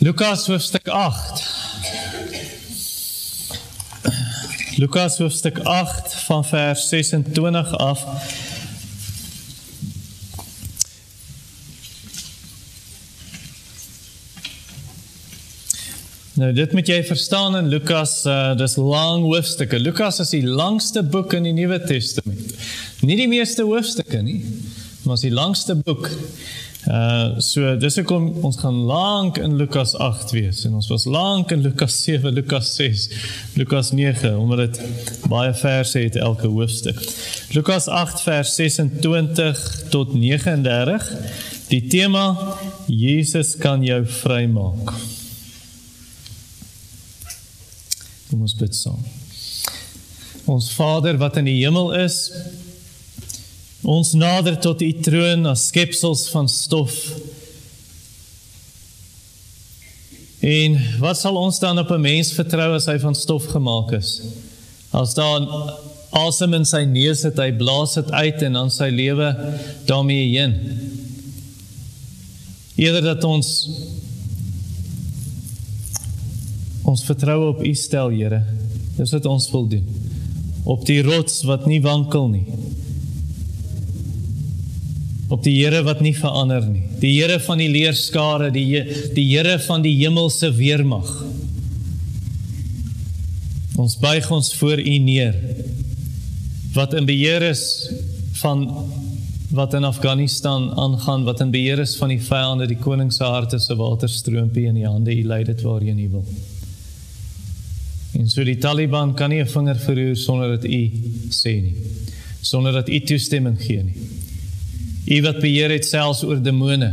Lukas hoofstuk 8. Lukas hoofstuk 8 van vers 26 af. Nou dit moet jy verstaan in Lukas, uh, dis lang hoofstukke. Lukas is die langste boek in die Nuwe Testament. Nie die meeste hoofstukke nie, maar is die langste boek. Uh so dis hoekom ons gaan lank in Lukas 8 wees en ons was lank in Lukas 7, Lukas 6, Lukas 9 omdat dit baie verse het elke hoofstuk. Lukas 8 vers 26 tot 39. Die tema Jesus kan jou vrymaak. Kom ons bid saam. Ons Vader wat in die hemel is, Ons nader tot u troon as skepsels van stof. En wat sal ons dan op 'n mens vertrou as hy van stof gemaak is? As daar asem in sy neus het, hy blaas dit uit en dan sy lewe daarmee heen. Eerder dat ons ons vertroue op U stel, Here. Dis wat ons wil doen. Op die rots wat nie wankel nie op die Here wat nie verander nie. Die Here van die leerskare, die die Here van die hemelse weermag. Ons buig ons voor U neer. Wat in beheer is van wat in Afghanistan aangaan, wat in beheer is van die vyande, die koning se harte se waterstroompie in die hande U lei dit waarheen U wil. En so die Taliban kan nie 'n vinger verroer sonder dat U sê nie. Sonder dat U toestemming gee nie. U wat beheer het selfs oor demone,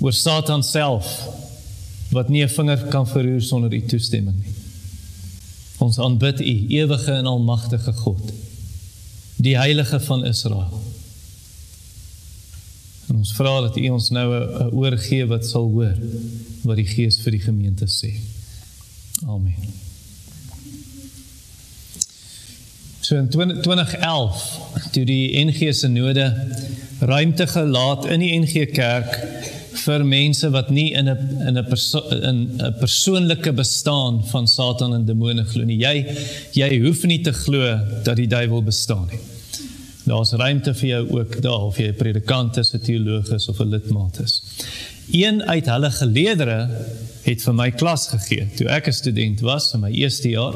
oor Satan self wat nie 'n vinger kan verroer sonder u toestemming nie. Ons aanbid u, ewige en almagtige God, die heilige van Israel. En ons vra dat u ons nou 'n oor gee wat sal hoor wat die Gees vir die gemeente sê. Amen. So in 2011 toe die NG se node ruimte gelaat in die NG Kerk vir mense wat nie in 'n in 'n perso in 'n persoonlike bestaan van Satan en demone glo nie. Jy jy hoef nie te glo dat die duiwel bestaan nie. Daar's ruimte vir jou ook daar of jy 'n predikant is, 'n teoloog is of 'n lidmaat is. Een uit hulle geleerdere het vir my klas gegee toe ek 'n student was in my eerste jaar.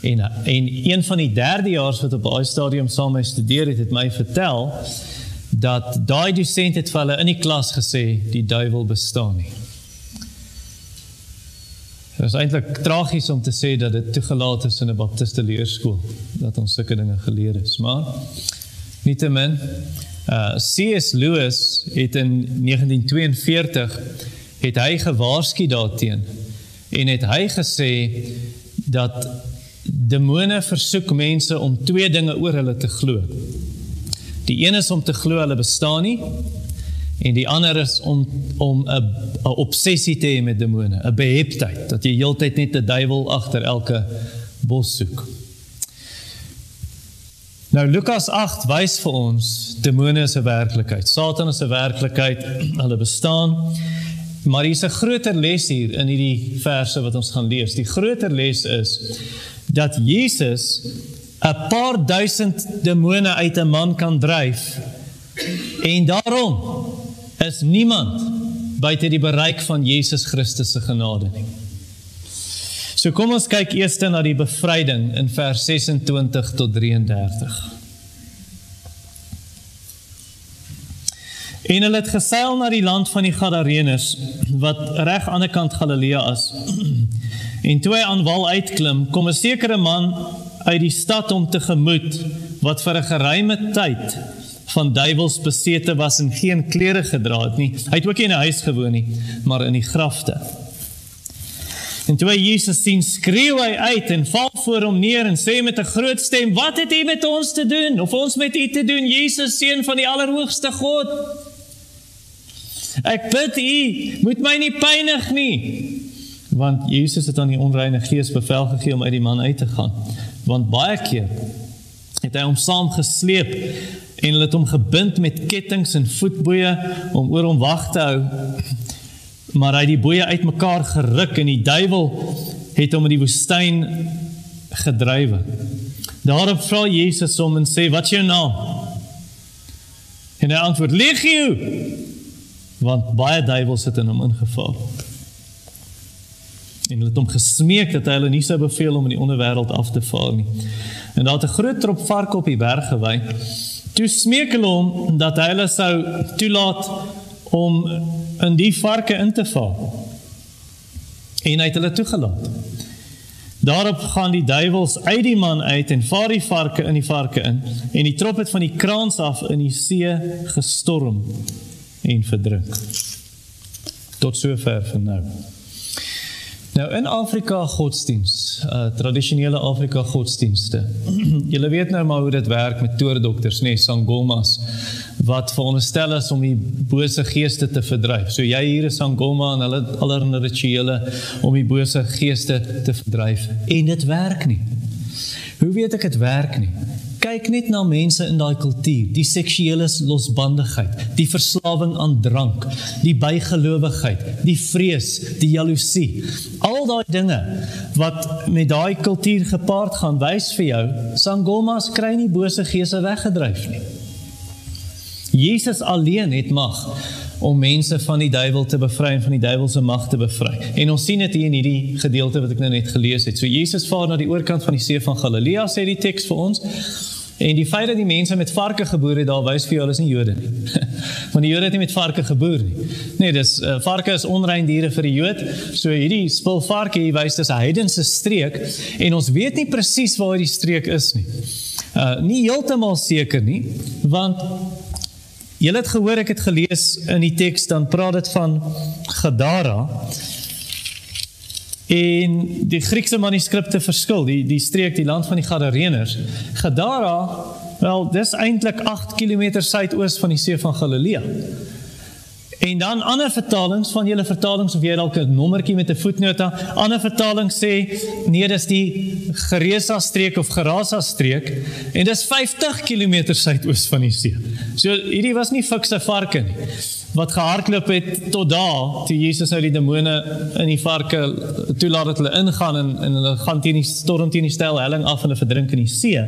En en een van die derdejaars wat op daai stadium saam met my studeer het, het my vertel dat daai dosent het vir hulle in die klas gesê die duiwel bestaan nie. Dit is eintlik tragies om te sê dat dit toegelaat is in 'n baptiste leerskool dat ons sulke dinge geleer het, maar nietemin uh C.S. Lewis het in 1942 het hy gewaarsku daarteen en het hy gesê dat demone versoek mense om twee dinge oor hulle te glo. Die een is om te glo hulle bestaan nie en die ander is om om 'n 'n obsessie te hê met demone, 'n beheptheid dat jy heeltyd net 'n duiwel agter elke bos soek. Nou Lukas 8 wys vir ons demone is 'n werklikheid. Satan is 'n werklikheid. Hulle bestaan. Maar hier's 'n groter les hier in hierdie verse wat ons gaan lees. Die groter les is dat Jesus 'n paar duisend demone uit 'n man kan dryf. En daarom is niemand buite die bereik van Jesus Christus se genade nie. So kom ons kyk eers na die bevryding in vers 26 tot 33. En hulle het geseil na die land van die Gadarenes wat reg aan die ander kant Galilea is. En toe hy aan wal uitklim, kom 'n sekere man uit die stad om te gemoed wat vir 'n geruime tyd van duiwels besete was en geen klere gedra het nie. Hy het ook nie in 'n huis gewoon nie, maar in die grafte. En toe hy Jesus sien, skreeu hy uit en val voor hom neer en sê met 'n groot stem: "Wat het U met ons te doen? Of ons met U te doen, Jesus, seun van die Allerhoogste God? Ek bid U, moet my nie pynig nie." Want Jesus het aan die onreine gees bevel gegee om uit die man uit te gaan. Want baie keer het hy hom saam gesleep en hulle het hom gebind met kettinge en voetboeye om oor hom wag te hou. maar hy het die boeye uitmekaar geruk en die duiwel het hom in die woestyn gedrywe. Daarop vra Jesus hom en sê: "Wat is jou naam?" En hy antwoord: "Legio." Want baie duiwels het in hom ingeval. En hulle het hom gesmeek dat hy hulle nie sou beveel om in die onderwêreld af te vaar nie. En daar het 'n groot trop varke op die berg gewy. Toe smeek hulle hom dat hy hulle sou toelaat om in die varke in te val. En hy het hulle toegelaat. Daarop gaan die duiwels uit die man uit en vaar die varke in die varke in en die trop het van die kraans af in die see gestorm en verdrink. Tot sover vir nou. Nou in Afrika godsdiens, uh tradisionele Afrika godsdienste. Julle weet nou maar hoe dit werk met toordokters, nê, nee, sangomas wat veronderstel is om die bose geeste te verdryf. So jy hier is sangoma en hulle allerlei rituele om die bose geeste te verdryf en dit werk nie. Hoe weet ek dit werk nie? Kyk net na mense in daai kultuur, die seksuele losbandigheid, die verslawing aan drank, die bygelowigheid, die vrees, die jaloesie. Al daai dinge wat met daai kultuur gepaard gaan, wys vir jou, sangomas kry nie bose geese weggedryf nie. Jesus alleen het mag om mense van die duiwel te bevry en van die duiwel se mag te bevry. En ons sien dit hier in hierdie gedeelte wat ek nou net gelees het. So Jesus vaar na die oorkant van die see van Galilea sê die teks vir ons. En die feit dat die mense met varke geboer het, daar wys vir jou hulle is nie Jode nie. Want die Jode het nie met varke geboer nie. Nee, dis uh, varke is onrein diere vir die Jood. So hierdie spul varke hier wys dis 'n heidense streek en ons weet nie presies waar die streek is nie. Uh nie heeltemal seker nie, want Julle het gehoor ek het gelees in die teks dan praat dit van Gadara. En die Griekse manuskripte verskil, die die streek, die land van die Gadareners. Gadara, wel, dis eintlik 8 km suidoos van die see van Galilea. En dan ander vertalings van julle vertalings of jy dalk 'n nommertjie met 'n voetnota, ander vertalings sê nee, dis die Gerasa streek of Gerasa streek en dis 50 km suidoos van die see. So hierdie was nie fikse varke nie wat gehardloop het tot daar toe Jesus nou die demone in die varke toelaat dat hulle ingaan en en hulle gaan teen die storm teen die steil helling af en hulle verdrink in die see.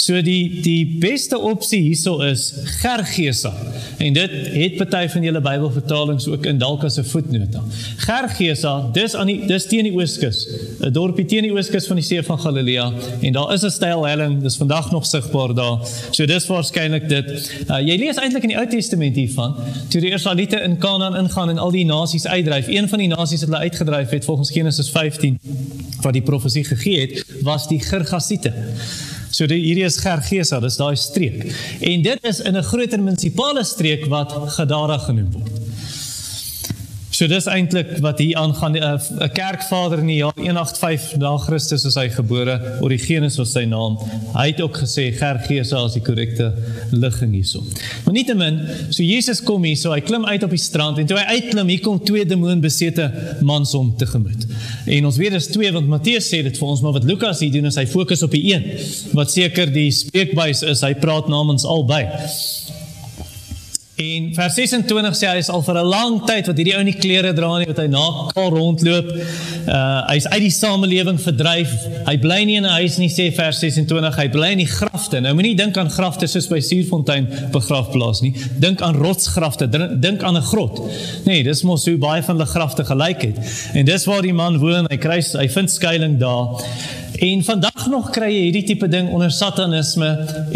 So die die beste opsie hierso is Gergesa. En dit het party van julle Bybelvertalings ook in dalk as 'n voetnota. Gergesa, dis aan die dis teen die ooskus. 'n Dorpie teen die ooskus van die see van Galilea en daar is 'n steil helling, dis vandag nog sigbaar daar. So dis waarskynlik dit. Uh, jy lees eintlik in die Ou Testament hiervan toe die Israeliete in Kanaan ingaan en al die nasies uitdryf. Een van die nasies wat hulle uitgedryf het volgens Genesis 15 wat die profesie gegee het, was die Gergasiete. So die hierdie is Gergesa, dis daai streek. En dit is in 'n groter munisipale streek wat Gadara genoem word. So dis eintlik wat hier aangaan eh, 'n kerkvader in die jaar 185 na Christus is hy gebore. Origenus was sy naam. Hy het ook gesê Gergesa is die korrekte ligging hierso. Maar nietemin, so Jesus kom hier, so hy klim uit op die strand en toe hy uitklim, hier kom twee demoonbesete mans om tegemoet. En ons weet dis twee want Matteus sê dit vir ons, maar wat Lukas hier doen is hy fokus op die een wat seker die spreekbuis is. Hy praat namens albei. En vers 26 sê hy is al vir 'n lang tyd wat hierdie ou nie klere dra nie, wat hy naakal rondloop. Uh hy's uit die samelewing verdryf. Hy bly nie in 'n huis nie, sê vers 26. Hy bly in die grafte. Nou moenie dink aan grafte soos by Suurfontein begrafplaas nie. Dink aan rotsgrafte, dink aan 'n grot. Nee, dis mos hoe baie van hulle grafte gelyk het. En dis waar die man woon. Hy kry hy vind skuilings daar. En vandag nog kry jy hierdie tipe ding onder satanisme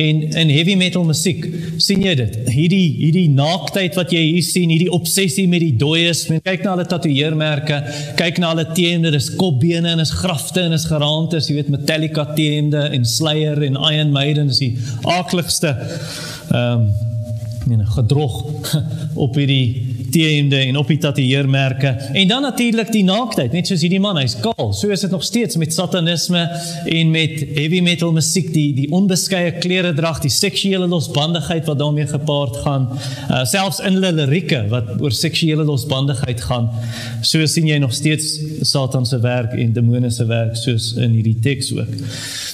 en in heavy metal musiek. sien jy dit? Hierdie hierdie naaktheid wat jy hier sien, hierdie obsessie met die dooies. Men kyk na hulle tatoeëermerke, kyk na hulle teende, dis kopbene en is grafte en is geraamtes, jy weet Metallica teende en Slayer en Iron Maiden is die aakligste ehm um, nee, gedrog op hierdie teende en op die tatoeëermerke. En dan natuurlik die naaktheid net soos hierdie man hy's kaal. So is dit nog steeds met satanisme en met heavy metal musiek die die onbeskeie klere drag die seksuele losbandigheid wat daarmee gepaard gaan. Uh, selfs in hulle lirieke wat oor seksuele losbandigheid gaan so sien jy nog steeds satan se werk en demone se werk soos in hierdie teks ook.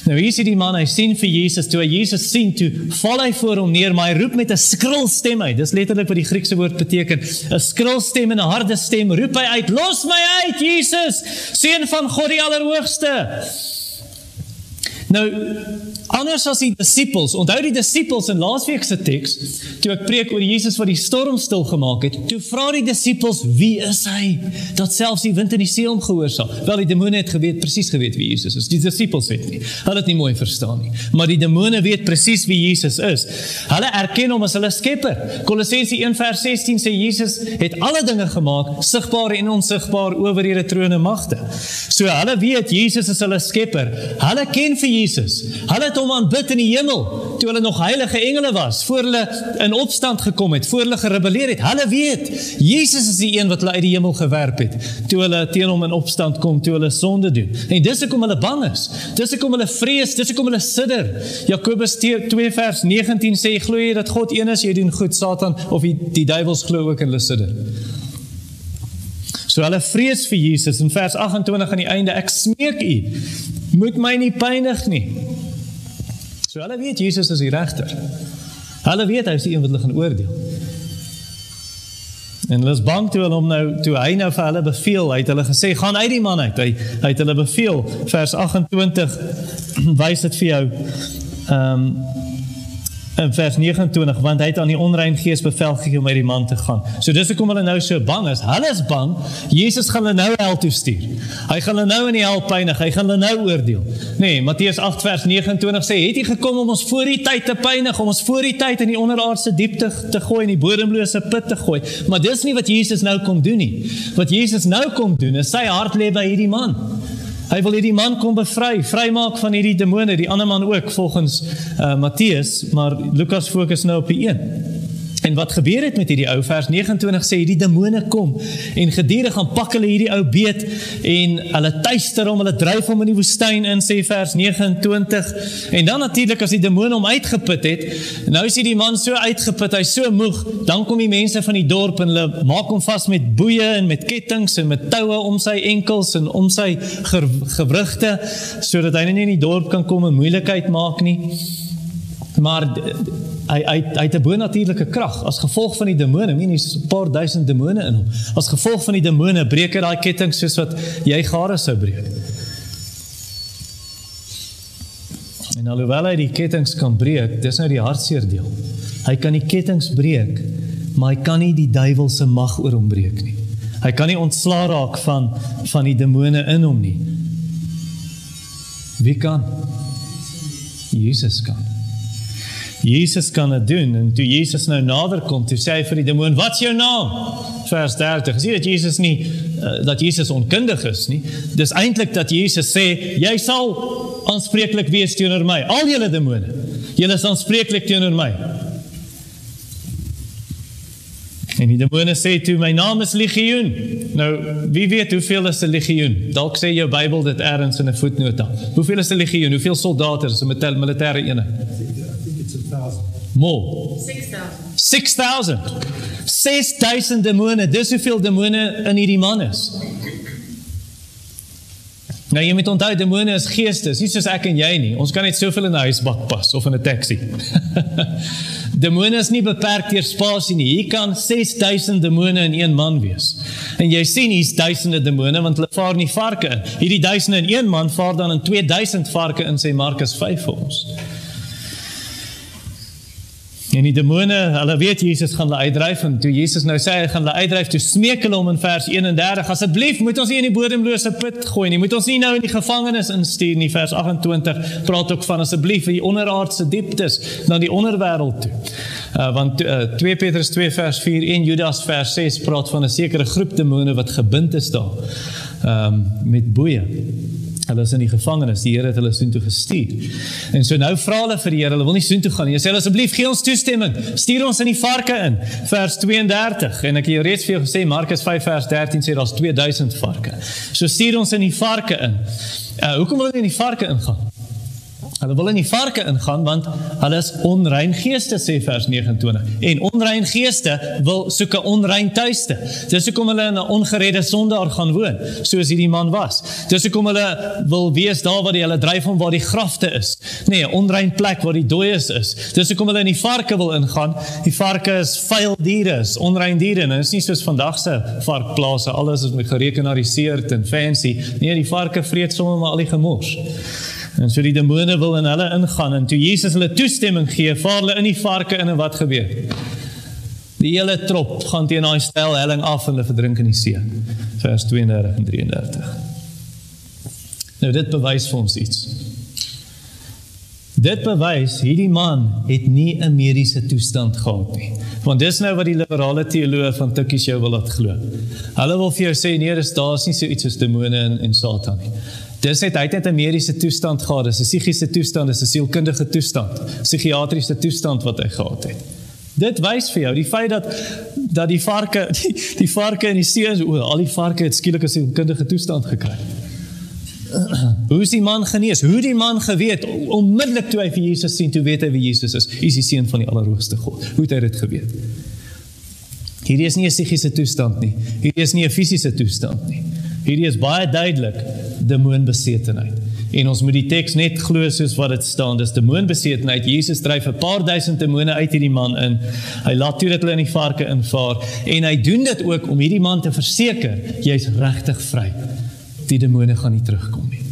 Nou hier sien die man hy sien vir Jesus toe. Hy Jesus sien toe val hy voor hom neer maar hy roep met 'n skril stem uit. Dis letterlik wat die Griekse woord beteken 'n skril stem en 'n harde stem roep hy uit: "Los my uit, Jesus, seun van God die Allerhoogste." Nou anders as die disippels, onthou die disippels in laasweek se teks, toe ek preek oor Jesus wat die storm stil gemaak het, toe vra die disippels, "Wie is hy dat selfs die wind en die see hom gehoorsaam?" Wel die demone het geweet presies geweet wie Jesus is. Die disippels het nie. Hulle het nie mooi verstaan nie. Maar die demone weet presies wie Jesus is. Hulle erken hom as hulle skepper. Kolossense 1:16 sê Jesus het alle dinge gemaak, sigbaar en onsigbaar, owerhede, trone, magte. So hulle weet Jesus is hulle skepper. Hulle ken vir Jesus. Hulle het hom aanbid in die hemel toe hulle nog heilige engele was, voor hulle in opstand gekom het, voor hulle gerebelleer het. Hulle weet Jesus is die een wat hulle uit die hemel gewerp het toe hulle teen hom in opstand kom, toe hulle sonde doen. En dis hoekom hulle bang is. Dis hoekom hulle vrees, dis hoekom hulle sidder. Jakobus 2 vers 19 sê glo jy dat God een is, jy doen goed, Satan of die, die duiwels glo ook en hulle sidder. So hulle vrees vir Jesus in vers 28 aan die einde ek smeek u moet my nie pynig nie. So hulle weet Jesus is die regter. Hulle weet hy is die een wat hulle gaan oordeel. En hulle is bang toe hulle hom nou toe hy nou vir hulle beveel, hy het hulle gesê gaan uit die man uit. Hy hy het hulle beveel vers 28 wys dit vir jou. Ehm um, in vers 29 want hy het aan die onrein gees bevel gegee om uit die man te gaan. So dis hoekom hulle nou so bang is. Hulle is bang Jesus gaan hulle nou hel toe stuur. Hy gaan hulle nou in die hel pynig. Hy gaan hulle nou oordeel. Nee, Matteus 8 vers 29 sê het hy gekom om ons voor die tyd te pynig, om ons voor die tyd in die onderaardse diepte te gooi in die bodemlose put te gooi. Maar dis nie wat Jesus nou kom doen nie. Wat Jesus nou kom doen is sy hart lê by hierdie man. Hy wil hierdie man kom bevry, vrymaak van hierdie demone, die ander man ook volgens uh, Matteus, maar Lukas fokus nou op die een. En wat gebeur het met hierdie ou vers 29 sê hierdie demone kom en gedurende gaan pak hulle hierdie ou beet en hulle tuister hom, hulle dryf hom in die woestyn in sê vers 29. En dan natuurlik as die demone hom uitgeput het, nou is hierdie man so uitgeput, hy's so moeg, dan kom die mense van die dorp en hulle maak hom vas met boeye en met kettinge en met toue om sy enkels en om sy gewrigte sodat hy nie in die dorp kan kom en moeilikheid maak nie. Maar hy hy hy het 'n bonatuurlike krag as gevolg van die demone. Mien hier's 'n paar duisend demone in hom. As gevolg van die demone breek hy daai ketting soos wat jy gare sou breek. En alhoewel hy die kettinge kan breek, dis nou die hartseer deel. Hy kan die kettinge breek, maar hy kan nie die duiwel se mag oor hom breek nie. Hy kan nie ontslaa raak van van die demone in hom nie. Wie kan? Jesus kan. Jesus kan dit doen en toe Jesus nou nader kom, toe sê hy vir die demoon, "Wat is jou naam?" Vers 30. Sien dat Jesus nie uh, dat Jesus onkundig is nie. Dis eintlik dat Jesus sê, "Jy sal aanspreeklik wees teenoor my, al julle demone. Julle is aanspreeklik teenoor my." En die demone sê toe, "My naam is Legioen." Nou, wie weet hoeveel is 'n legioen? Dalk sê jou Bybel dit ergens in 'n voetnota. Hoeveel is 'n legioen? Hoeveel soldate is 'n militêre eenheid? More. 6000. 6000. 6000 demone. Dis hoeveel demone in hierdie man is. Nou jy moet onthou demone is geeste, nie soos ek en jy nie. Ons kan net soveel in 'n huisbak pas of in 'n taxi. demone is nie beperk deur spasie nie. Hier kan 6000 demone in een man wees. En jy sien hier's duisende demone want hulle vaar nie varke in. Hierdie duisende in een man vaar dan in 2000 varke in sê Markus 5 vir ons. En die demone, hulle weet Jesus gaan hulle uitdryf en toe Jesus nou sê hy gaan hulle uitdryf, toe smeek hulle hom in vers 31, asseblief moet ons nie in die bodemlose put gooi nie. Moet ons nie nou in die gevangenis instuur nie. Vers 28 praat ook van asseblief in die onderaardse dieptes, na die onderwêreld toe. Uh, want uh, 2 Petrus 2 vers 4 en Judas vers 6 praat van 'n sekere groep demone wat gebind is daar. Ehm um, met boeye. Hulle is in die gevangenis. Die Here het hulle soontoe gestuur. En so nou vra hulle vir die Here, hulle wil nie soontoe gaan nie. Hulle sê asseblief gee ons toestemming. Stuur ons in die varke in. Vers 32. En ek het jou reeds vir jou gesê Markus 5 vers 13 sê daar's 2000 varke. So stuur ons in die varke in. Uh hoekom wil hulle in die varke ingaan? Hulle wil in die varke ingaan want hulle is onrein geeste sê vers 29. En onrein geeste wil soek 'n onrein tuiste. Dis hoekom hulle in 'n ongeredde sondaar gaan woon, soos hierdie man was. Dis hoekom hulle wil wees daar waar die hulle dryf om waar die grafte is. Nee, 'n onrein plek waar die dooies is. Dis hoekom hulle in die varke wil ingaan. Die varke is vuil diere, is onrein diere. En dit is nie soos vandag se varkplase, alles is gerekenariseerd en fancy. Nee, die varke vreet sommer maar al die gemors. En so die demone wil in hulle ingaan en toe Jesus hulle toestemming gee, vaar hulle in die varke in en wat gebeur? Die hele trop gaan teen daai styl helling af en hulle verdrink in die see. Vers 32 en 33. Nou dit bewys vir ons iets. Dit bewys hierdie man het nie 'n mediese toestand gehad nie. Want dis nou wat die liberale teoloë van Tikkies jou wil laat glo. Hulle wil vir jou sê nee, dis daar's nie so iets soos demone en en Satan nie. Dis net hy het net 'n mediese toestand gehad, dis 'n psigiese toestand, dis 'n sielkundige toestand, psigiatriese toestand wat hy gehad het. Dit wys vir jou die feit dat dat die varke die, die varke in die see is o, al die varke het skielik 'n sielkundige toestand gekry. Hoe is die man genees? Hoe die man geweet onmiddellik toe hy vir Jesus sien, toe weet hy wie Jesus is. Hy is die seun van die Allerhoogste God. Hoe het hy dit geweet? Hierdie is nie 'n psigiese toestand nie. Hierdie is nie 'n fisiese toestand nie. Hierdie is baie duidelik demoonbesetenheid. En ons moet die teks net glo soos wat dit staan. Dis demoonbesetenheid. Jesus dryf 'n paar duisend demone uit hierdie man in. Hy laat toe dat hulle in die varke invaar en hy doen dit ook om hierdie man te verseker jy's regtig vry. Die demone gaan nie terugkom nie.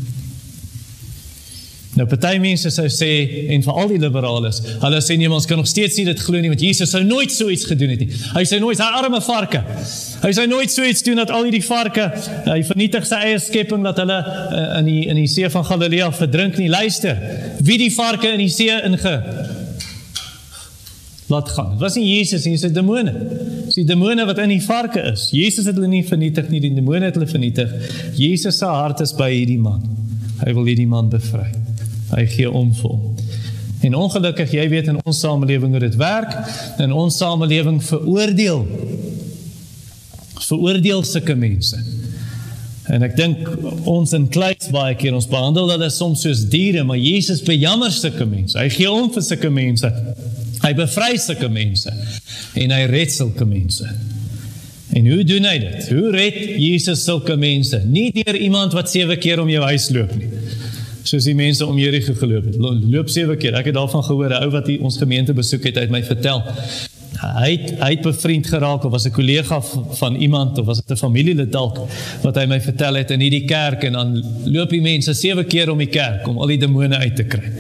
Nou party mense sou sê en veral die liberales, hulle sê nee, ons kan nog steeds nie dit glo nie want Jesus sou nooit so iets gedoen het nie. Hy sê nooit hy arme varke. Hy sê nooit so iets doen dat al hierdie varke hy vernietig sy eie skepping dat hulle uh, in die in die see van Galilea verdrink nie. Luister, wie die varke in die see inge laat gaan. Dit was nie Jesus nie, dis die demone. Dis die demone wat in die varke is. Jesus het hulle nie vernietig nie, die demone het hulle vernietig. Jesus se hart is by hierdie man. Hy wil hierdie man bevry. Hy gee om vir hom. En ongelukkig, jy weet in ons samelewing hoe dit werk, in ons samelewing veroordeel veroordeel sulke mense. En ek dink ons in kleins baie keer ons behandel hulle soms soos diere, maar Jesus bejammer sulke mense. Hy gee om vir sulke mense. Hy bevry sulke mense en hy red sulke mense. En hoe doen hy dit? Hoe red Jesus sulke mense? Nie deur iemand wat 7 keer om jou huis loop nie soos die mense om Jericho geloop het. Loop sewe keer. Ek het daarvan gehoor, 'n ou wat hier ons gemeente besoek het, het my vertel. Hy het, hy het bevriend geraak of was 'n kollega van iemand of was dit 'n familielid dalk wat hy my vertel het in hierdie kerk en dan loop die mense sewe keer om die kerk om al die demone uit te kry.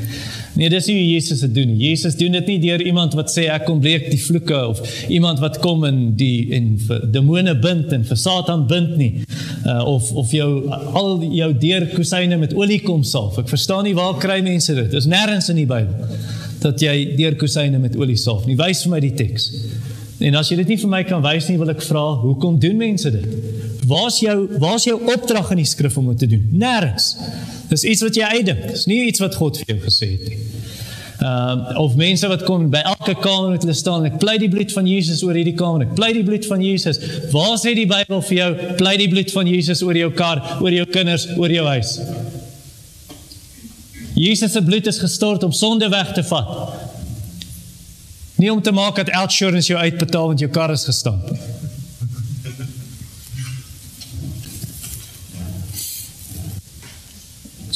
Nee, dis nie hoe Jesus dit doen nie. Jesus doen dit nie deur iemand wat sê ek kom breek die vloeke of iemand wat kom en die en vir demone bind en vir Satan bind nie. Uh, of of jou al jou deurkusyne met olie kom salf. Ek verstaan nie waar kry mense dit. Dis nêrens in die Bybel dat jy deurkusyne met olie salf nie. Wys vir my die teks. En as jy dit nie vir my kan wys nie, wil ek vra, hoekom doen mense dit? Waar's jou waar's jou opdrag in die skrif om dit te doen? Nêrens. Dis iets wat jy uitdink. Dis nie iets wat God vir jou gesê het nie. Ehm uh, of mense wat kom by elke kamer met hulle staan, ek pleit die bloed van Jesus oor hierdie kamer. Ek pleit die bloed van Jesus. Waar sê die Bybel vir jou pleit die bloed van Jesus oor jou kar, oor jou kinders, oor jou huis? Jesus se bloed is gestort om sonde weg te vat. Nie om te maak dat insurance jou uitbetaal want jou kar is gestamp nie.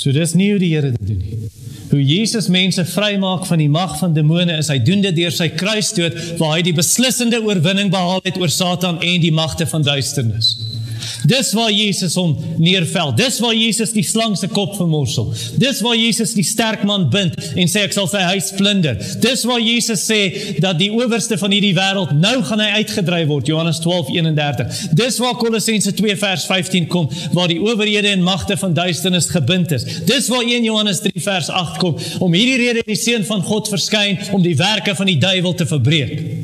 So dis nie hoe die Here dit doen nie. Hoe Jesus mense vrymaak van die mag van demone is hy doen dit deur sy kruisdood waar hy die beslissende oorwinning behaal het oor Satan en die magte van duisternis. Dis waar Jesus hom neervel. Dis waar Jesus die slang se kop vermorsel. Dis waar Jesus die sterk man bind en sê ek sal sy huis plunder. Dis waar Jesus sê dat die owerste van hierdie wêreld nou gaan hy uitgedryf word. Johannes 12:31. Dis waar Kolossense 2 vers 15 kom waar die owerhede en magte van duisternis gebind is. Dis waar 1 Johannes 3 vers 8 kom om hierdie rede die seun van God verskyn om die werke van die duiwel te verbreek.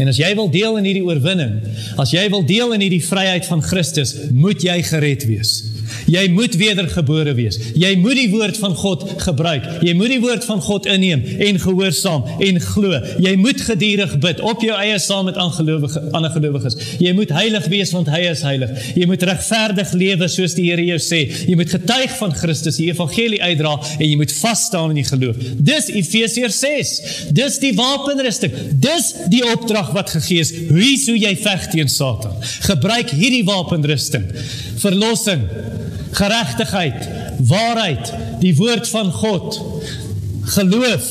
En as jy wil deel in hierdie oorwinning, as jy wil deel in hierdie vryheid van Christus, moet jy gered wees. Jy moet wedergebore wees. Jy moet die woord van God gebruik. Jy moet die woord van God inneem en gehoorsaam en glo. Jy moet gedurig bid op jou eie saam met aangelowige ander gelowiges. Jy moet heilig wees want hy is heilig. Jy moet regverdig lewe soos die Here jou sê. Jy moet getuig van Christus, die evangelie uitdra en jy moet vas staan in die geloof. Dis Efesiërs 6. Dis die wapenrusting. Dis die opdrag wat gegee is. Hoe sou jy veg teen Satan? Gebruik hierdie wapenrusting. Verlossing geregtigheid, waarheid, die woord van God, geloof,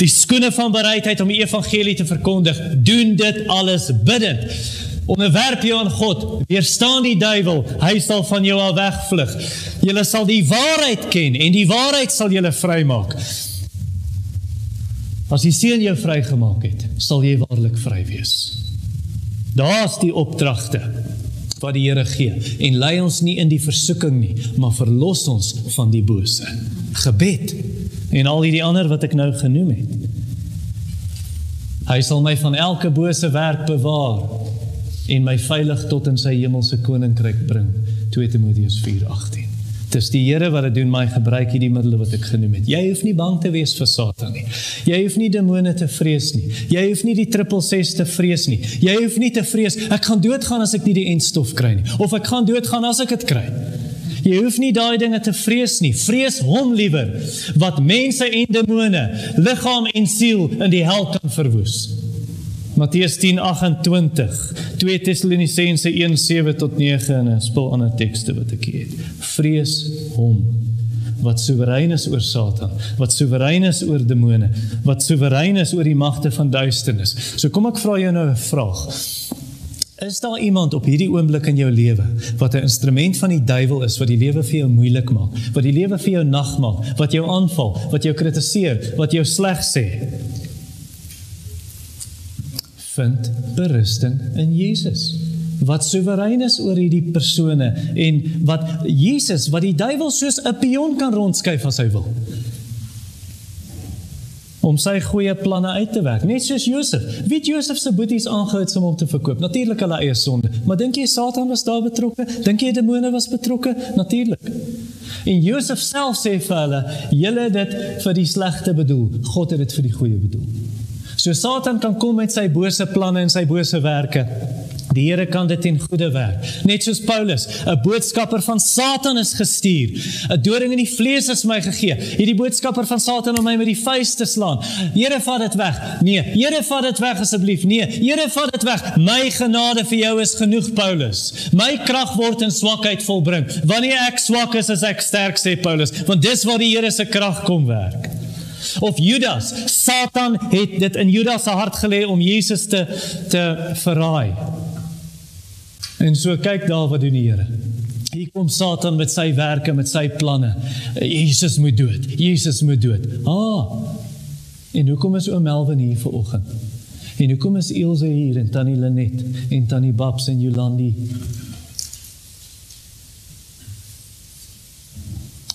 die skoene van bereidheid om die evangelie te verkondig, doen dit alles bidtend. Onderwerp jou aan God, weerstaan die duiwel, hy sal van jou al wegvlug. Jy sal die waarheid ken en die waarheid sal julle vrymaak. As die Seun jou vrygemaak het, sal jy waarlik vry wees. Daar's die opdragte wat die Here gee en lei ons nie in die versoeking nie, maar verlos ons van die bose. Gebed en al hierdie ander wat ek nou genoem het. Hy sal my van elke bose werk bewaar en my veilig tot in sy hemelse koninkryk bring. 2 Timoteus 4:18. Dis die Here wat dit doen, my gebruik hierdie middele wat ek genoem het. Jy hoef nie bang te wees vir Satan nie. Jy hoef nie demone te vrees nie. Jy hoef nie die 666 te vrees nie. Jy hoef nie te vrees ek gaan doodgaan as ek nie die entstof kry nie of ek gaan doodgaan as ek dit kry. Jy hoef nie daai dinge te vrees nie. Vrees hom liewer wat mense en demone, liggaam en siel in die hel kan verwoes. Matteus 10:28, 2 Tessalonisense 1:7 tot 9 en 'n spul ander tekste wat ek het. Vrees hom wat soewerein is oor Satan, wat soewerein is oor demone, wat soewerein is oor die magte van duisternis. So kom ek vra jou nou 'n vraag. Is daar iemand op hierdie oomblik in jou lewe wat 'n instrument van die duiwel is wat die lewe vir jou moeilik maak, wat die lewe vir jou nag maak, wat jou aanval, wat jou kritiseer, wat jou sleg sê? Vind berusting in Jesus. Wat soewerein is oor hierdie persone en wat Jesus wat die duiwel soos 'n pion kan rondskuif as hy wil. Om sy goeie planne uit te werk. Net soos Josef. Wie het Josef se boeties aangehou om hom te verkoop. Natuurlik hulle eie sonde. Maar dink jy Satan was daar betrokke? Dink jy demone was betrokke? Natuurlik. En Josef self sê vir hulle julle dit vir die slegte bedoel. God het dit vir die goeie bedoel So Satan kan kom met sy bose planne en sy bose werke. Die Here kan dit in goeie werk. Net soos Paulus, 'n boodskapper van Satan is gestuur. 'n Doring in die vlees is my gegee. Hierdie boodskapper van Satan om my met die vuis te slaan. Here, vat dit weg. Nee, Here, vat dit weg asseblief. Nee, Here, vat dit weg. My genade vir jou is genoeg, Paulus. My krag word in swakheid volbring. Wanneer ek swak is, is ek sterk, sê Paulus, want dis waar die Here se krag kom werk of Judas. Satan het dit in Judas se hart gelê om Jesus te te verraai. En so kyk daar wat doen die Here. Hier kom Satan met sy werke, met sy planne. Jesus moet dood. Jesus moet dood. Ah. En hoekom is oom Melvin hier vanoggend? En hoekom is Ilse hier en Tannie Lenet en Tannie Babs en Jolandi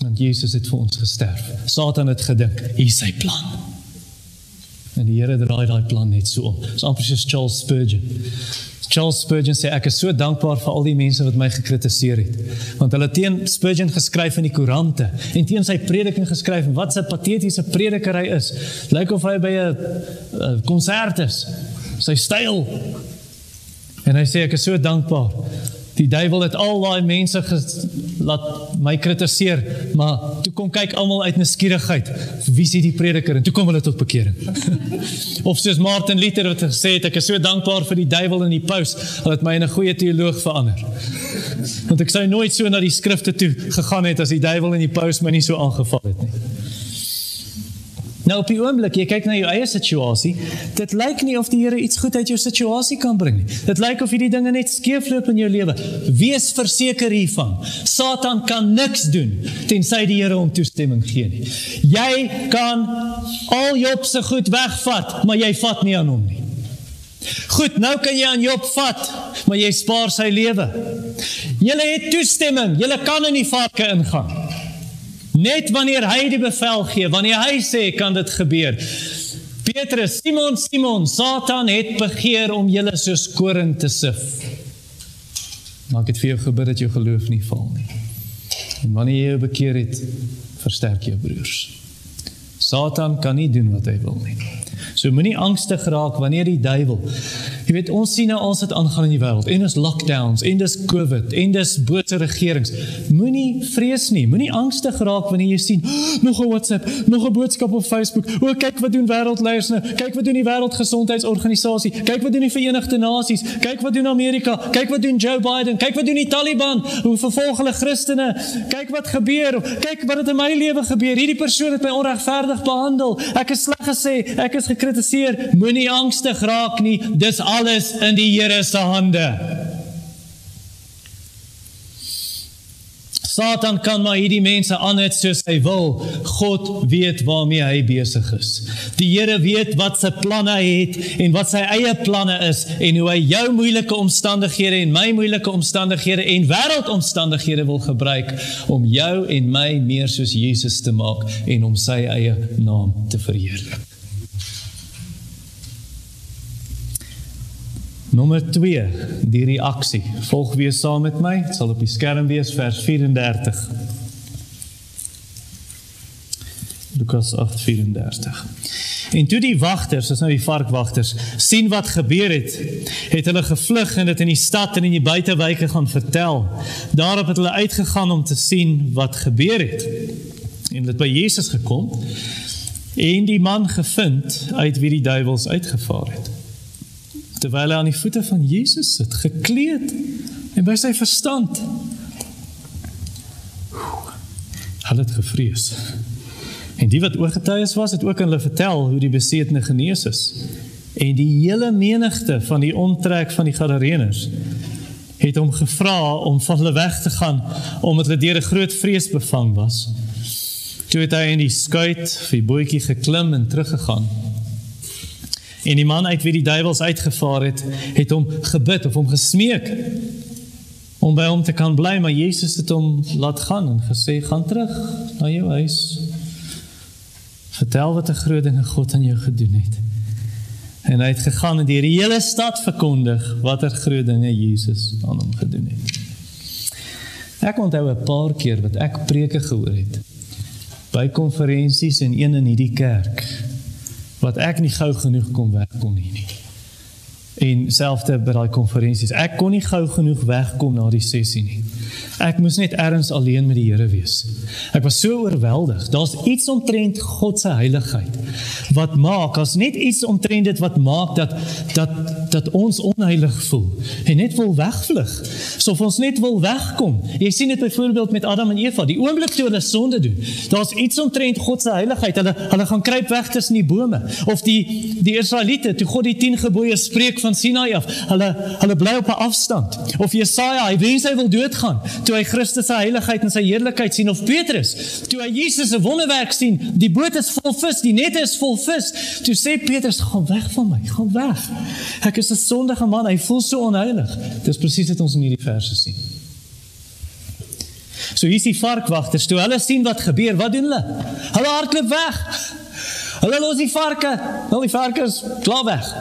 Want Jesus het vir ons gesterf. Satan het gedink, hier is sy plan. En die Here draai daai plan net so om. Dis amper soos Charles Spurgeon. Charles Spurgeon sê ek is so dankbaar vir al die mense wat my gekritiseer het. Want hulle teen Spurgeon geskryf in die koerante en teen sy prediking geskryf en wat 'n patetiese predikery is. Lyk of hy by 'n konsert is. Sy styl. En hy sê ek is so dankbaar Die duiwel het al daai mense laat my kritiseer, maar toe kom kyk almal uit nuuskierigheid. Wie is hierdie prediker en toe kom hulle tot bekering. of soos Martin Luther wat gesê het ek is so dankbaar vir die duiwel en die paus, hulle het my in 'n goeie teoloog verander. Want ek sou nooit so na die skrifte toe gegaan het as die duiwel en die paus my nie so aangeval het nie. Nou op die oomblik, jy kyk na jou eie situasie, dit lyk nie of die Here iets goed uit jou situasie kan bring nie. Dit lyk of hierdie dinge net skeefloop in jou lewe. Wees verseker hiervan. Satan kan niks doen tensy die Here hom toestemming gee nie. Jy kan al Job se goed wegvat, maar jy vat nie aan hom nie. Goed, nou kan jy aan Job vat, maar jy spaar sy lewe. Jy het toestemming, jy kan in die varke ingaan. Net wanneer hy die bevel gee, wanneer hy sê kan dit gebeur. Petrus, Simon, Simon, Satan het begeer om julle soos koring te sif. Maak dit vir jou gebeur dat jou geloof nie val nie. En wanneer jy jou bekeer het, versterk jou broers. Satan kan nie doen wat hy wil nie. So moenie angstig raak wanneer die duiwel. Jy weet ons sien nou ons het aangaan in die wêreld en dis lockdowns en dis COVID en dis bose regerings. Moenie vrees nie, moenie angstig raak wanneer jy sien nog 'n WhatsApp, nog 'n boodskap op Facebook. O, kyk wat doen wêreldleiers nou. Kyk wat doen die Wêreldgesondheidsorganisasie. Kyk wat doen die Verenigde Nasies. Kyk wat doen Amerika. Kyk wat doen Joe Biden. Kyk wat doen die Taliban. Hoe vervolg hulle Christene? Kyk wat gebeur. Kyk wat het in my lewe gebeur. Hierdie persoon het my onregverdig behandel. Ek is sleg gesê. Ek is gekritiseer. Moenie angstig raak nie. Dis alles in die Here se hande. Satan kan maar hierdie mense aanhet soos hy wil. God weet waarmee hy besig is. Die Here weet wat sy planne het en wat sy eie planne is en hoe hy jou moeilike omstandighede en my moeilike omstandighede en wêreldomstandighede wil gebruik om jou en my meer soos Jesus te maak en om sy eie naam te verheerlik. Nommer 2, die reaksie. Volg weer saam met my. Dit sal op die skerm wees vers 34. Lukas 8:34. En toe die wagters, dis nou die varkwagters, sien wat gebeur het, het hulle gevlug en dit in die stad en in die buitewyke gaan vertel. Daarop het hulle uitgegaan om te sien wat gebeur het. En dit by Jesus gekom en die man gevind uit wie die duiwels uitgevaar het terwyl hy aan die voete van Jesus sit, gekleed en by sy verstand. Hulle het gevrees. En die wat oorgetuies was, het ook aan hulle vertel hoe die besetene genees is. En die hele menigte van die omtrek van die Gadareners het hom gevra om van hulle weg te gaan omdat hulle deur 'n groot vrees bevang was. Toe het hy in die skuit vir die bootjie geklim en teruggegaan. En die man uit wie die duiwels uitgevaar het, het hom gebid of hom gesmeek om by hom te kan bly, maar Jesus het hom laat gaan en gesê gaan terug na jou huis. Vertel wat 'n groot ding God aan jou gedoen het. En hy het gegaan en die hele stad verkondig watter groot dinge Jesus aan hom gedoen het. Ek onthou 'n paar keer wat ek preke gehoor het by konferensies en een in hierdie kerk wat ek nie gou genoeg kon wegkom nie nie. En selfs by daai konferensies, ek kon nie gou genoeg wegkom na die sessie nie. Ek moes net ergens alleen met die Here wees. Ek was so oorweldig. Daar's iets omtrent God se heiligheid wat maak as net iets omtrent dit wat maak dat dat dat ons onheilig voel en net wil wegvlug. Sof ons net wil wegkom. Jy sien dit byvoorbeeld met Adam en Eva, die oomblik toe hulle sonde doen. Daar's iets omtrent God se heiligheid. Hulle hulle gaan kruip weg tussen die bome of die die Israeliete toe God die 10 gebooie spreek van Sinai af. Hulle hulle bly op 'n afstand. Of Jesaja, hy wens hy wil doodgaan toe hy Christus se heiligheid en sy heerlikheid sien of Petrus toe hy Jesus se wonderwerk sien die boot is vol vis die nette is vol vis toe sê Petrus gaan weg van my gaan weg ek is 'n sondige man hy voel so onheilig dis presies wat ons in hierdie verse sien so hier is die varkwagters toe hulle sien wat gebeur wat doen hulle hulle hardloop weg hulle los die varke al die varke is klaar weg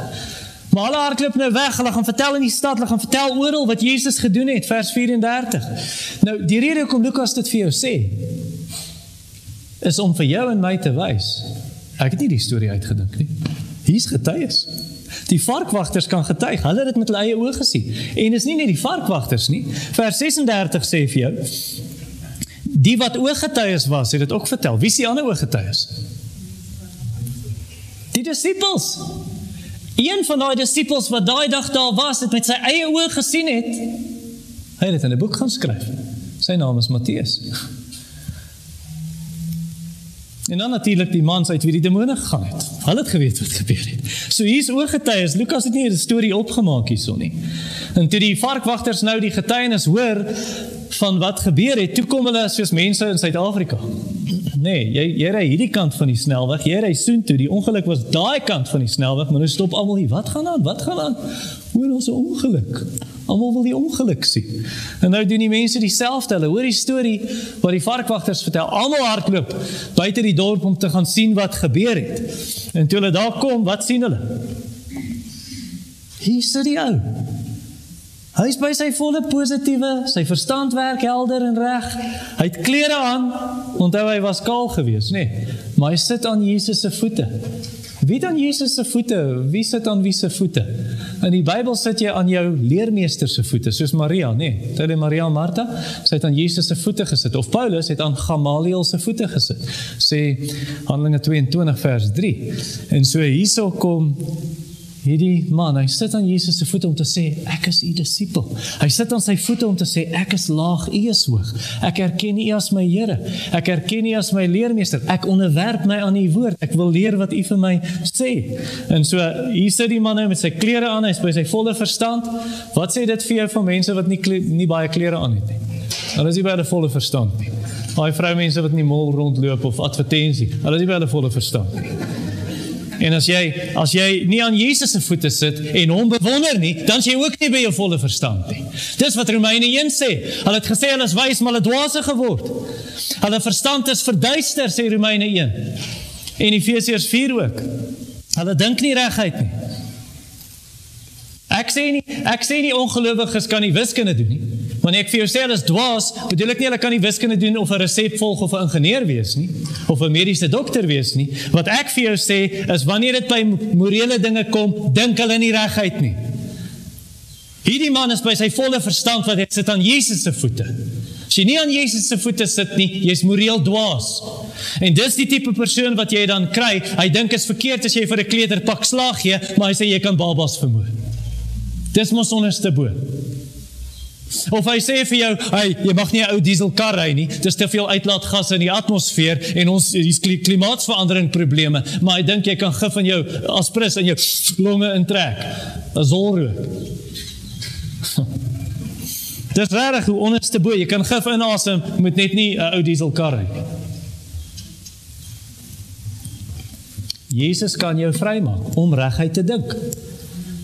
Maar hulle hardloop nou weg. Hulle gaan vertel in die stad, hulle gaan vertel oral wat Jesus gedoen het, vers 34. Nou, die rede hoekom Lukas dit vir jou sê, is om vir jou en my te wys. Ek het nie die storie uitgedink nie. Hier's getuies. Die varkwagters kan getuig. Hulle het dit met hulle eie oë gesien. En is nie net die varkwagters nie. Vers 36 sê vir jou Die wat ooggetuies was, het dit ook vertel. Wie is die ander ooggetuies? Die disippels. Een van daai disippels wat daai dag daar was, het met sy eie oë gesien het. Hy het dit in 'n boek gaan skryf. Sy naam is Matteus. En dan natuurlik die mans uit wie die demone gegaan het. Hulle het geweet wat gebeur het. So hier's oorgetuies. Lukas het nie 'n storie opgemaak hierson nie. En toe die varkwagters nou die getuienis hoor van wat gebeur het, toe kom hulle soos mense in Suid-Afrika. Nee, jy jy ry hierdie kant van die snelweg. Jy ry soontoe. Die ongeluk was daai kant van die snelweg, maar nou stop almal hier. Wat gaan aan? Wat gaan aan? Hoor ons 'n ongeluk. Almal wil die ongeluk sien. En nou doen die mense dieselfde. Hulle hoor die storie wat die varkwagters vertel. Almal hardloop buite die dorp om te gaan sien wat gebeur het. En toe hulle daar kom, wat sien hulle? Hier sit die ou. Hy's by sy volle positiewe, sy verstand werk helder en reg. Hy het klere aan, onthou hy was kaal geweest, nê? Nee, maar hy sit aan Jesus se voete. Wie dan Jesus se voete? Wie sit aan wie se voete? In die Bybel sit jy aan jou leermeester se voete, soos Maria, nê? Nee, Terwyl Maria en Martha sit aan Jesus se voete gesit of Paulus het aan Gamaliel se voete gesit. Sê Handelinge 22 vers 3. En so hierso kom Hierdie man, hy sit aan Jesus se voete om te sê ek is u disipel. Hy sit aan sy voete om te sê ek is laag, u is hoog. Ek erken u as my Here. Ek erken u as my leermeester. Ek onderwerp my aan u woord. Ek wil leer wat u vir my sê. En so hier sit die man nou met sy klere aan, hy's by sy volle verstand. Wat sê dit vir jou van mense wat nie nie baie klere aan het nie? Hulle is nie by hulle volle verstand nie. Daai vroumense wat in die mall rondloop of advertensie, hulle is nie by hulle volle verstand nie. En as jy as jy nie aan Jesus se voete sit en hom bewonder nie, dan jy ook nie by jou volle verstand nie. Dis wat Romeine 1 sê. Hulle het gesê hulle is wys maar hulle dwaase geword. Hulle verstand is verduister sê Romeine 1. En Efesiërs 4 ook. Hulle dink nie reguit nie. Ek sê nie ek sê nie ongelowiges kan nie wiskunde doen nie. Wanneer ek vir jou sê hulle is dwaas, bedoel ek nie hulle kan nie wiskunde doen of 'n resep volg of 'n ingenieur wees nie of 'n mediese dokter wees nie. Wat ek vir jou sê is wanneer dit by morele dinge kom, dink hulle nie reguit nie. Hierdie man is by sy volle verstand wat hy sit aan Jesus se voete. As jy nie aan Jesus se voete sit nie, jy's moreel dwaas. En dis die tipe persoon wat jy dan kry. Hy dink is verkeerd as jy vir 'n kleuter pak slag gee, maar hy sê jy kan babas vermoor. Dis mos onderste bo. Of hy sê vir jou, "Hey, jy mag nie 'n ou dieselkar ry nie. Dis te veel uitlaatgasse in die atmosfeer en ons hier's klimaatsverandering probleme." Maar hy dink jy kan gif in jou aspris in jou longe intrek. Azolrook. Dis reg hoe onderste bo, jy kan gif inasem, moet net nie 'n ou dieselkar ry nie. Jesus kan jou vrymaak om reguit te dink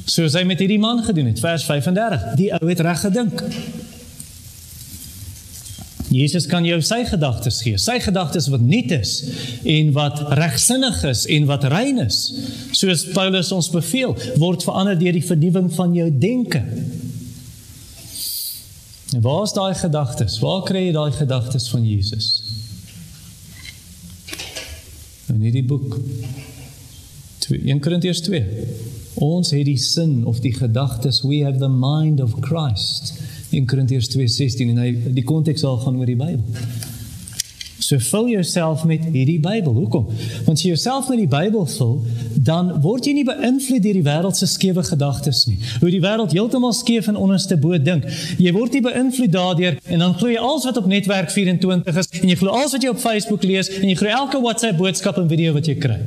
soos hy met hierdie man gedoen het vers 35 die ou het reg gedink. Jesus kan jou sy gedagtes gee sy gedagtes wat nuut is en wat regsinnig is en wat rein is. Soos Paulus ons beveel word verander deur die vernuwing van jou denke. En waar is daai gedagtes? Waar kry jy daai gedagtes van Jesus? In hierdie boek. 1 Korintiërs 2 Ons het die sin of die gedagtes we have the mind of Christ in Korintiërs 2:16 en hy die konteks al gaan oor die Bybel. So vul jouself met hierdie Bybel. Hoekom? Want as jy jouself met die Bybel vul, dan word jy nie beïnvloed deur die wêreld se skewe gedagtes nie. Hoe die wêreld heeltemal skeef en onderste bo dink. Jy word nie beïnvloed daardeur en dan glo jy alles wat op netwerk 24 is en jy glo alles wat jy op Facebook lees en jy glo elke WhatsApp boodskap en video wat jy kry.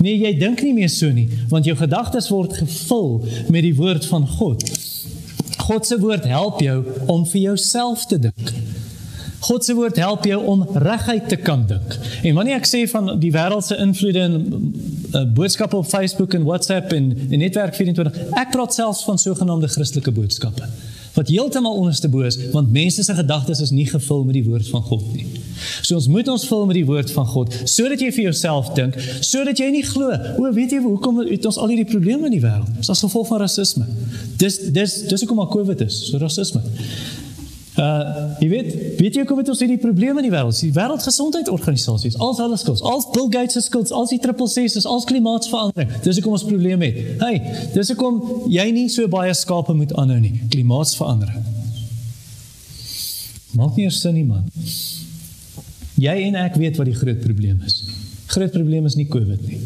Nee, jy dink nie meer so nie, want jou gedagtes word gevul met die woord van God. God se woord help jou om vir jouself te dink. God se woord help jou om reguit te kan dink. En wanneer ek sê van die wêreldse invloede in uh, boodskappe op Facebook en WhatsApp en, en netwerk 24, ek praat selfs van sogenaamde Christelike boodskappe wat heeltemal onderste bo is want mense se gedagtes is nie gevul met die woord van God nie. So ons moet ons vul met die woord van God sodat jy vir jouself dink, sodat jy nie glo, o, weet jy hoekom het ons al hierdie probleme in die wêreld? Dis as gevolg van rasisme. Dis dis dis hoekom maar COVID is, so rasisme. Uh, jy weet, weet jy hoe kom dit ons hierdie probleme in die wêreld? Die wêreldgesondheidsorganisasie, al hulle skuld, al Bill Gates se skuld, al die triple C's, al klimaatsverandering. Dis hoekom ons probleme het. Hey, dis hoekom jy nie so baie skape moet aanhou nie. Klimaatsverandering. Maak nie sin nie, man. Jy en ek weet wat die groot probleem is. Groot probleem is nie COVID nie.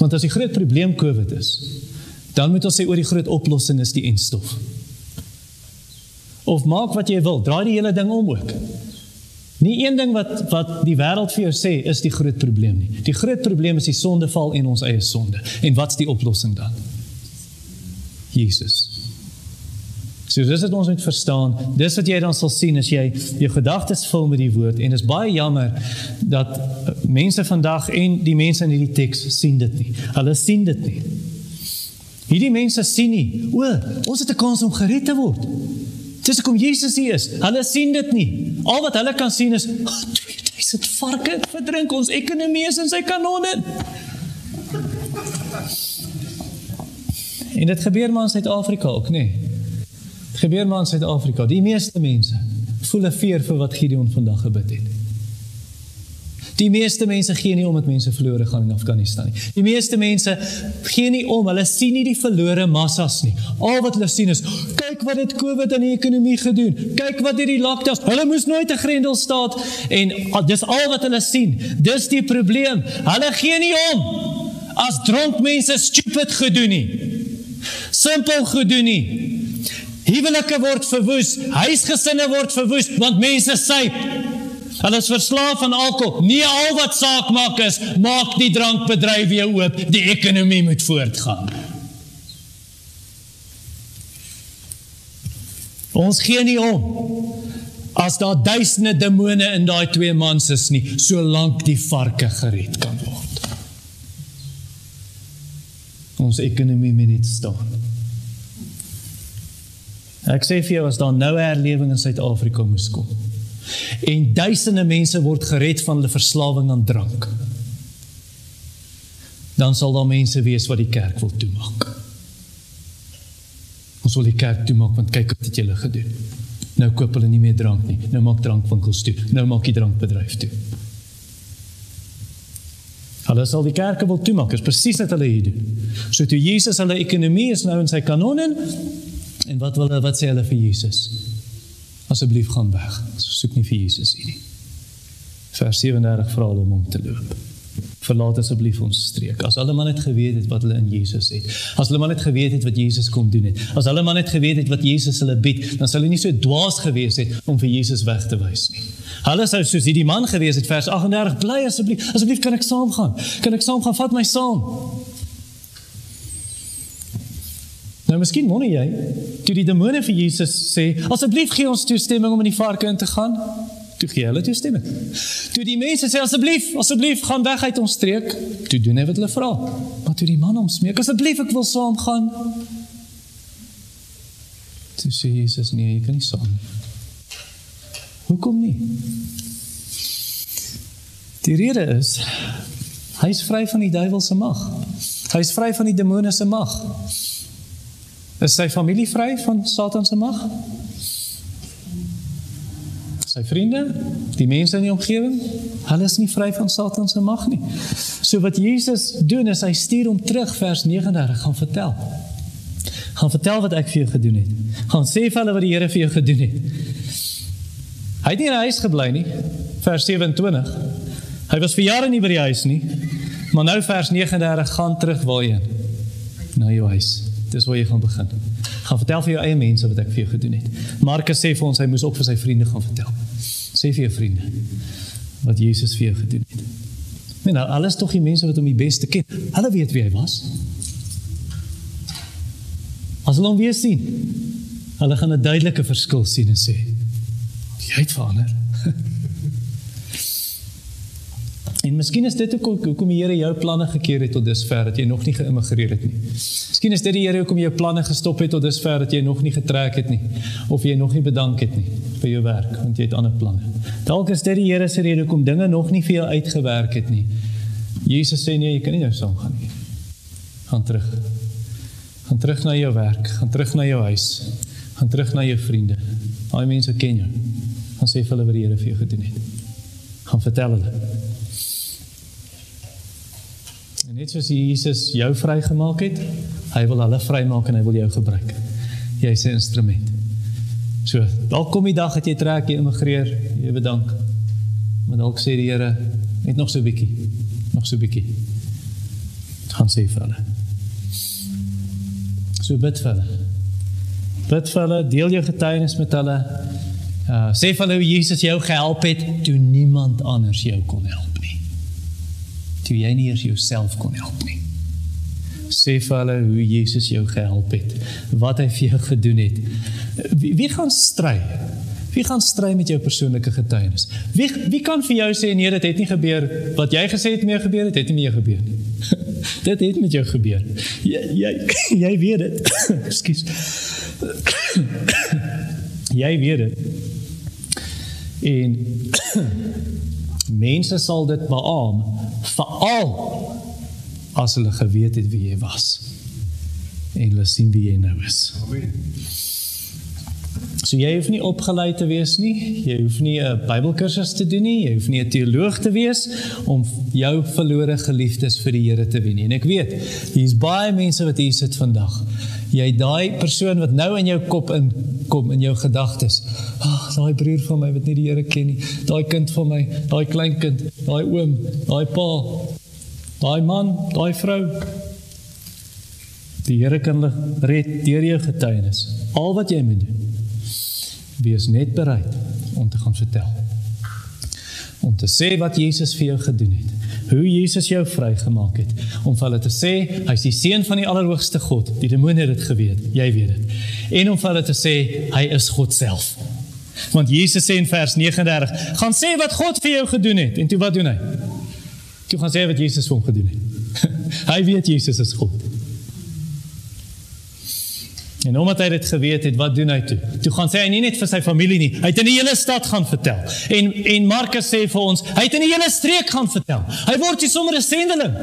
Want as die groot probleem COVID is, dan moet ons sê oor die groot oplossing is die enstof of maak wat jy wil, draai die hele ding om ook. Nie een ding wat wat die wêreld vir jou sê is die groot probleem nie. Die groot probleem is die sondeval en ons eie sonde. En wat's die oplossing dan? Jesus. So dis wat ons moet verstaan. Dis wat jy dan sal sien as jy jou gedagtes vul met die woord en is baie jammer dat mense vandag en die mense in hierdie teks sien dit nie. Hulle sien dit nie. Hierdie mense sien nie. O, ons het 'n kans om gered te word. Dis hoekom Jesus hier is. Hulle sien dit nie. Al wat hulle kan sien is, oh, 2000 varke verdrink ons ekonomie in sy kanonne. En dit gebeur maar in Suid-Afrika ook, nê? Nee. Gebeur maar in Suid-Afrika. Die meeste mense voel 'n veer vir wat Gideon vandag gebid het. Die meeste mense gee nie om dat mense verlore gaan in Afghanistan nie. Die meeste mense gee nie om. Hulle sien nie die verlore massas nie. Al wat hulle sien is, kyk wat dit COVID aan die ekonomie gedoen. Kyk wat hierdie lockdowns. Hulle moes nooit 'n grendelstaat en dis al wat hulle sien. Dis die probleem. Hulle gee nie om as dronk mense stupid gedoen nie. Simpel gedoen nie. Huwelike word verwoes, huisgesinne word verwoes want mense syp. Hulle is verslaaf aan alkohol. Nie al wat saak maak is, maak die drankbedryf weer oop. Die ekonomie moet voortgaan. Ons gee nie om as daar duisende demone in daai twee mans is nie, solank die varke gered kan word. Ons ekonomie moet net staan. Ek sê vir jou as daar nou 'n herlewing in Suid-Afrika moes kom en duisende mense word gered van hulle verslawing aan drank. Dan sal daar mense wees wat die kerk wil toemaak. Ons wil die kerk toemaak want kyk wat het julle gedoen. Nou koop hulle nie meer drank nie. Nou maak drankwinkels toe. Nou maak die drankbedryf toe. Hulle sal die kerke wil toemaak. Dis presies wat hulle hier doen. So toe Jesus hulle ekonomie is nou in sy kanone En wat wil wat sê hulle vir Jesus? Asseblief gaan weg. Ons soek nie vir Jesus hier nie. Vers 37 vra hulle om hom te loop. Verlaat asseblief ons streek. As hulle maar net geweet het wat hulle in Jesus het. As hulle maar net geweet het wat Jesus kom doen het. As hulle maar net geweet het wat Jesus hulle bied, dan sou hulle nie so dwaas gewees het om vir Jesus weg te wys nie. Hulle sou soos hierdie man gewees het vers 38 bly asseblief. Asseblief kan ek saamgaan? Kan ek saamgaan? Vat my saam. Nou miskien wonder jy, toe die demone vir Jesus sê, asseblief gee ons toestemming om in die varke in te gaan. Toe gee hulle toestemming. Toe die mense sê asseblief, asseblief gaan weg uit ons streek, toe doen hy wat hulle vra. Maar toe die man hom smeek, asseblief ek wil saam gaan. Toe sê Jesus nee, jy kan nie saam nie. Hoekom nie? Die rede is hy is vry van die duiwel se mag. Hy is vry van die demone se mag. Is sy familie vry van Satan se mag? Sy vriende, die mense in die omgewing, hulle is nie vry van Satan se mag nie. So wat Jesus doen is hy stuur hom terug vers 39 gaan vertel. Gaan vertel wat ek vir jou gedoen het. Gaan sê vir hulle wat die Here vir jou gedoen het. Hy het nie in die huis gebly nie. Vers 27. Hy was vir jare nie by die huis nie. Maar nou vers 39 gaan terug waarheen? Na jou huis. Dis waar jy gaan begin. Gaan vertel vir jou eie mense wat ek vir jou gedoen het. Markus sê vir ons hy moes ook vir sy vriende gaan vertel. Sê vir jou vriende wat Jesus vir jou gedoen het. Men nou alles tog die mense wat hom die beste ken. Hulle weet wie hy was. As hulle hom weer sien, hulle gaan 'n duidelike verskil sien en sê: "Jy het verander." En miskien is dit ook hoekom die Here jou planne gekeer het tot dusver dat jy nog nie geïmmigreer het nie. Miskien is dit die Here hoekom jou planne gestop het tot dusver dat jy nog nie getrek het nie of jy nog nie bedank het nie vir jou werk want jy het ander planne. Dalk is dit die Here se rede hoekom dinge nog nie vir jou uitgewerk het nie. Jesus sê nee, jy kan nie nou saam gaan nie. Gaan terug. Gaan terug na jou werk, gaan terug na jou huis, gaan terug na jou vriende. Daai mense ken jou. Gaan sê vir hulle wat die Here vir jou gedoen het. Gaan vertel hulle net soos Jesus jou vrygemaak het, hy wil hulle vrymaak en hy wil jou gebruik. Jy's 'n instrument. So, dalk kom die dag dat jy trek, jy immigreer, jy bedank. Maar dalk sê die Here net nog so 'n bietjie, nog so 'n bietjie. gaan sê vir hulle. So bid vir hulle. Bid vir hulle, deel jou getuienis met hulle. Uh sê vir hulle hoe Jesus jou gehelp het toe niemand anders jou kon help toe jy nie eers jouself kon help nie. Sê vir hulle hoe Jesus jou gehelp het, wat hy vir jou gedoen het. Wie, wie gaan stry? Wie gaan stry met jou persoonlike getuienis? Wie wie kan vir jou sê nee, dit het nie gebeur wat jy gesê het mee gebeur het, het nie mee gebeur nie. dit het met jou gebeur. Jy jy, jy weet dit. Ekskuus. jy weet dit. En mense sal dit beamoen veral as hulle geweet het wie jy was en hulle sien wie jy nou is. Amen. So jy hoef nie opgelei te wees nie. Jy hoef nie 'n Bybelkursus te doen nie. Jy hoef nie 'n teoloog te wees om jou verlore geliefdes vir die Here te wen nie. En ek weet, hier's baie mense wat hier sit vandag. Jy daai persoon wat nou in jou kop inkom in jou gedagtes. Ag, daai broer van my wat nie die Here ken nie. Daai kind van my, daai kleinkind, daai oom, daai pa, daai man, daai vrou. Die Here kan red deur jou getuienis. Al wat jy moet doen wees net bereid om te gaan vertel. Om te sê wat Jesus vir jou gedoen het. Hoe Jesus jou vrygemaak het om vir hulle te sê hy's die seun van die allerhoogste God. Die demone het dit geweet, jy weet dit. En om vir hulle te sê hy is God self. Want Jesus sê in vers 39, gaan sê wat God vir jou gedoen het. En toe wat doen hy? Toe gaan sê wat Jesus vir hom gedoen het. hy weet Jesus is God. En omdat hy dit geweet het, wat doen hy toe? Toe gaan sê hy nie net vir sy familie nie, hy het in die hele stad gaan vertel. En en Markus sê vir ons, hy het in die hele streek gaan vertel. Hy word hier sommer 'n sendeling.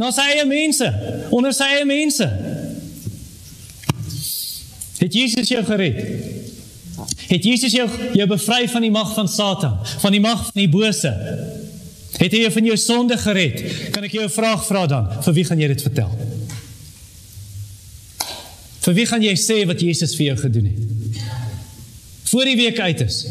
Na sy eie mense, onder sy eie mense. Het Jesus jou gered? Het Jesus jou jou bevry van die mag van Satan, van die mag van die bose? Het hy jou van jou sonde gered? Kan ek jou 'n vraag vra dan? Vir wie gaan jy dit vertel? Vir wie gaan jy sê wat Jesus vir jou gedoen het? Voor die week uit is.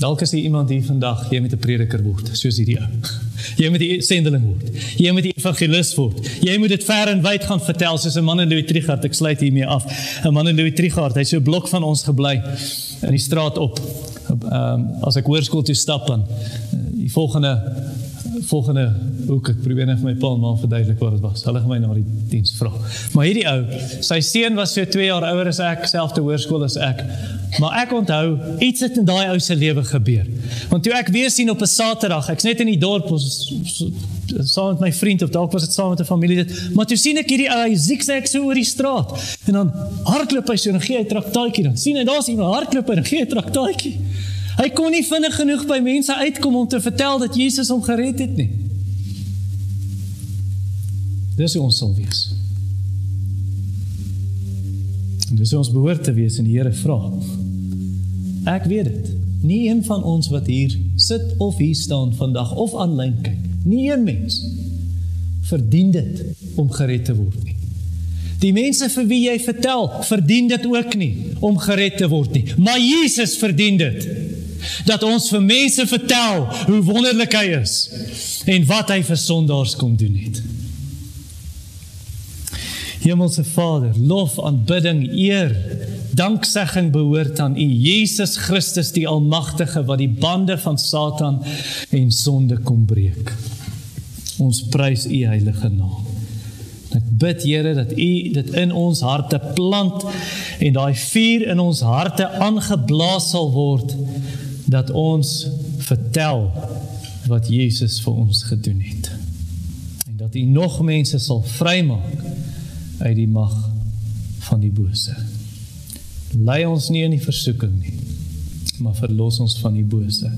Dalk is hier iemand hier vandag, jy moet 'n prediker word, soos hierdie ou. Jy moet 'n sendeling word. Jy moet 'n evangelis word. Jy moet dit ver en wyd gaan vertel soos 'n man in Louis Trichardt. Ek sluit hiermee af. 'n Man in Louis Trichardt, hy's so 'n blok van ons gebly in die straat op. Ehm um, as ek hoërskool toe stap dan die volgende volgende hoek ek probeer net vir my pa en ma verduidelik wat dit was. Hulle gaan my na die diens vra. Maar hierdie ou, sy seun was so 2 jaar ouer as ek, selfde hoërskool as ek. Maar ek onthou iets het in daai ou se lewe gebeur. Want toe ek weer sien op 'n Saterdag, ek's net in die dorp ons saam met my vriend of dalk was dit saam met 'n familie dit, maar toe sien ek hierdie ou hy zigzag so oor die straat en dan hardloop hy so en gee hy traktaatjie dan. sien en daar's iemand hardloop en gee 'n traktaatjie. Hy kon nie vinnig genoeg by mense uitkom om te vertel dat Jesus hom gered het nie. Dis hoe ons sal wees. En dis hoe ons behoort te wees en die Here vra. Ek weet dit. Nie een van ons wat hier sit of hier staan vandag of aanlyn kyk, nie een mens verdien dit om gered te word nie. Die mense vir wie jy vertel, verdien dit ook nie om gered te word nie, maar Jesus verdien dit dat ons vir mense vertel hoe wonderlik hy is en wat hy vir sondaars kom doen het. Hemelse Vader, lof, aanbidding, eer, danksegging behoort aan U, Jesus Christus die Almagtige wat die bande van Satan en sonde kom breek. Ons prys U heilige naam. Ek bid Here dat U dit in ons harte plant en daai vuur in ons harte aangeblaas sal word dat ons vertel wat Jesus vir ons gedoen het. En dat U nog mense sal vrymaak uit die mag van die bose. Lei ons nie in die versoeking nie, maar verlos ons van die bose.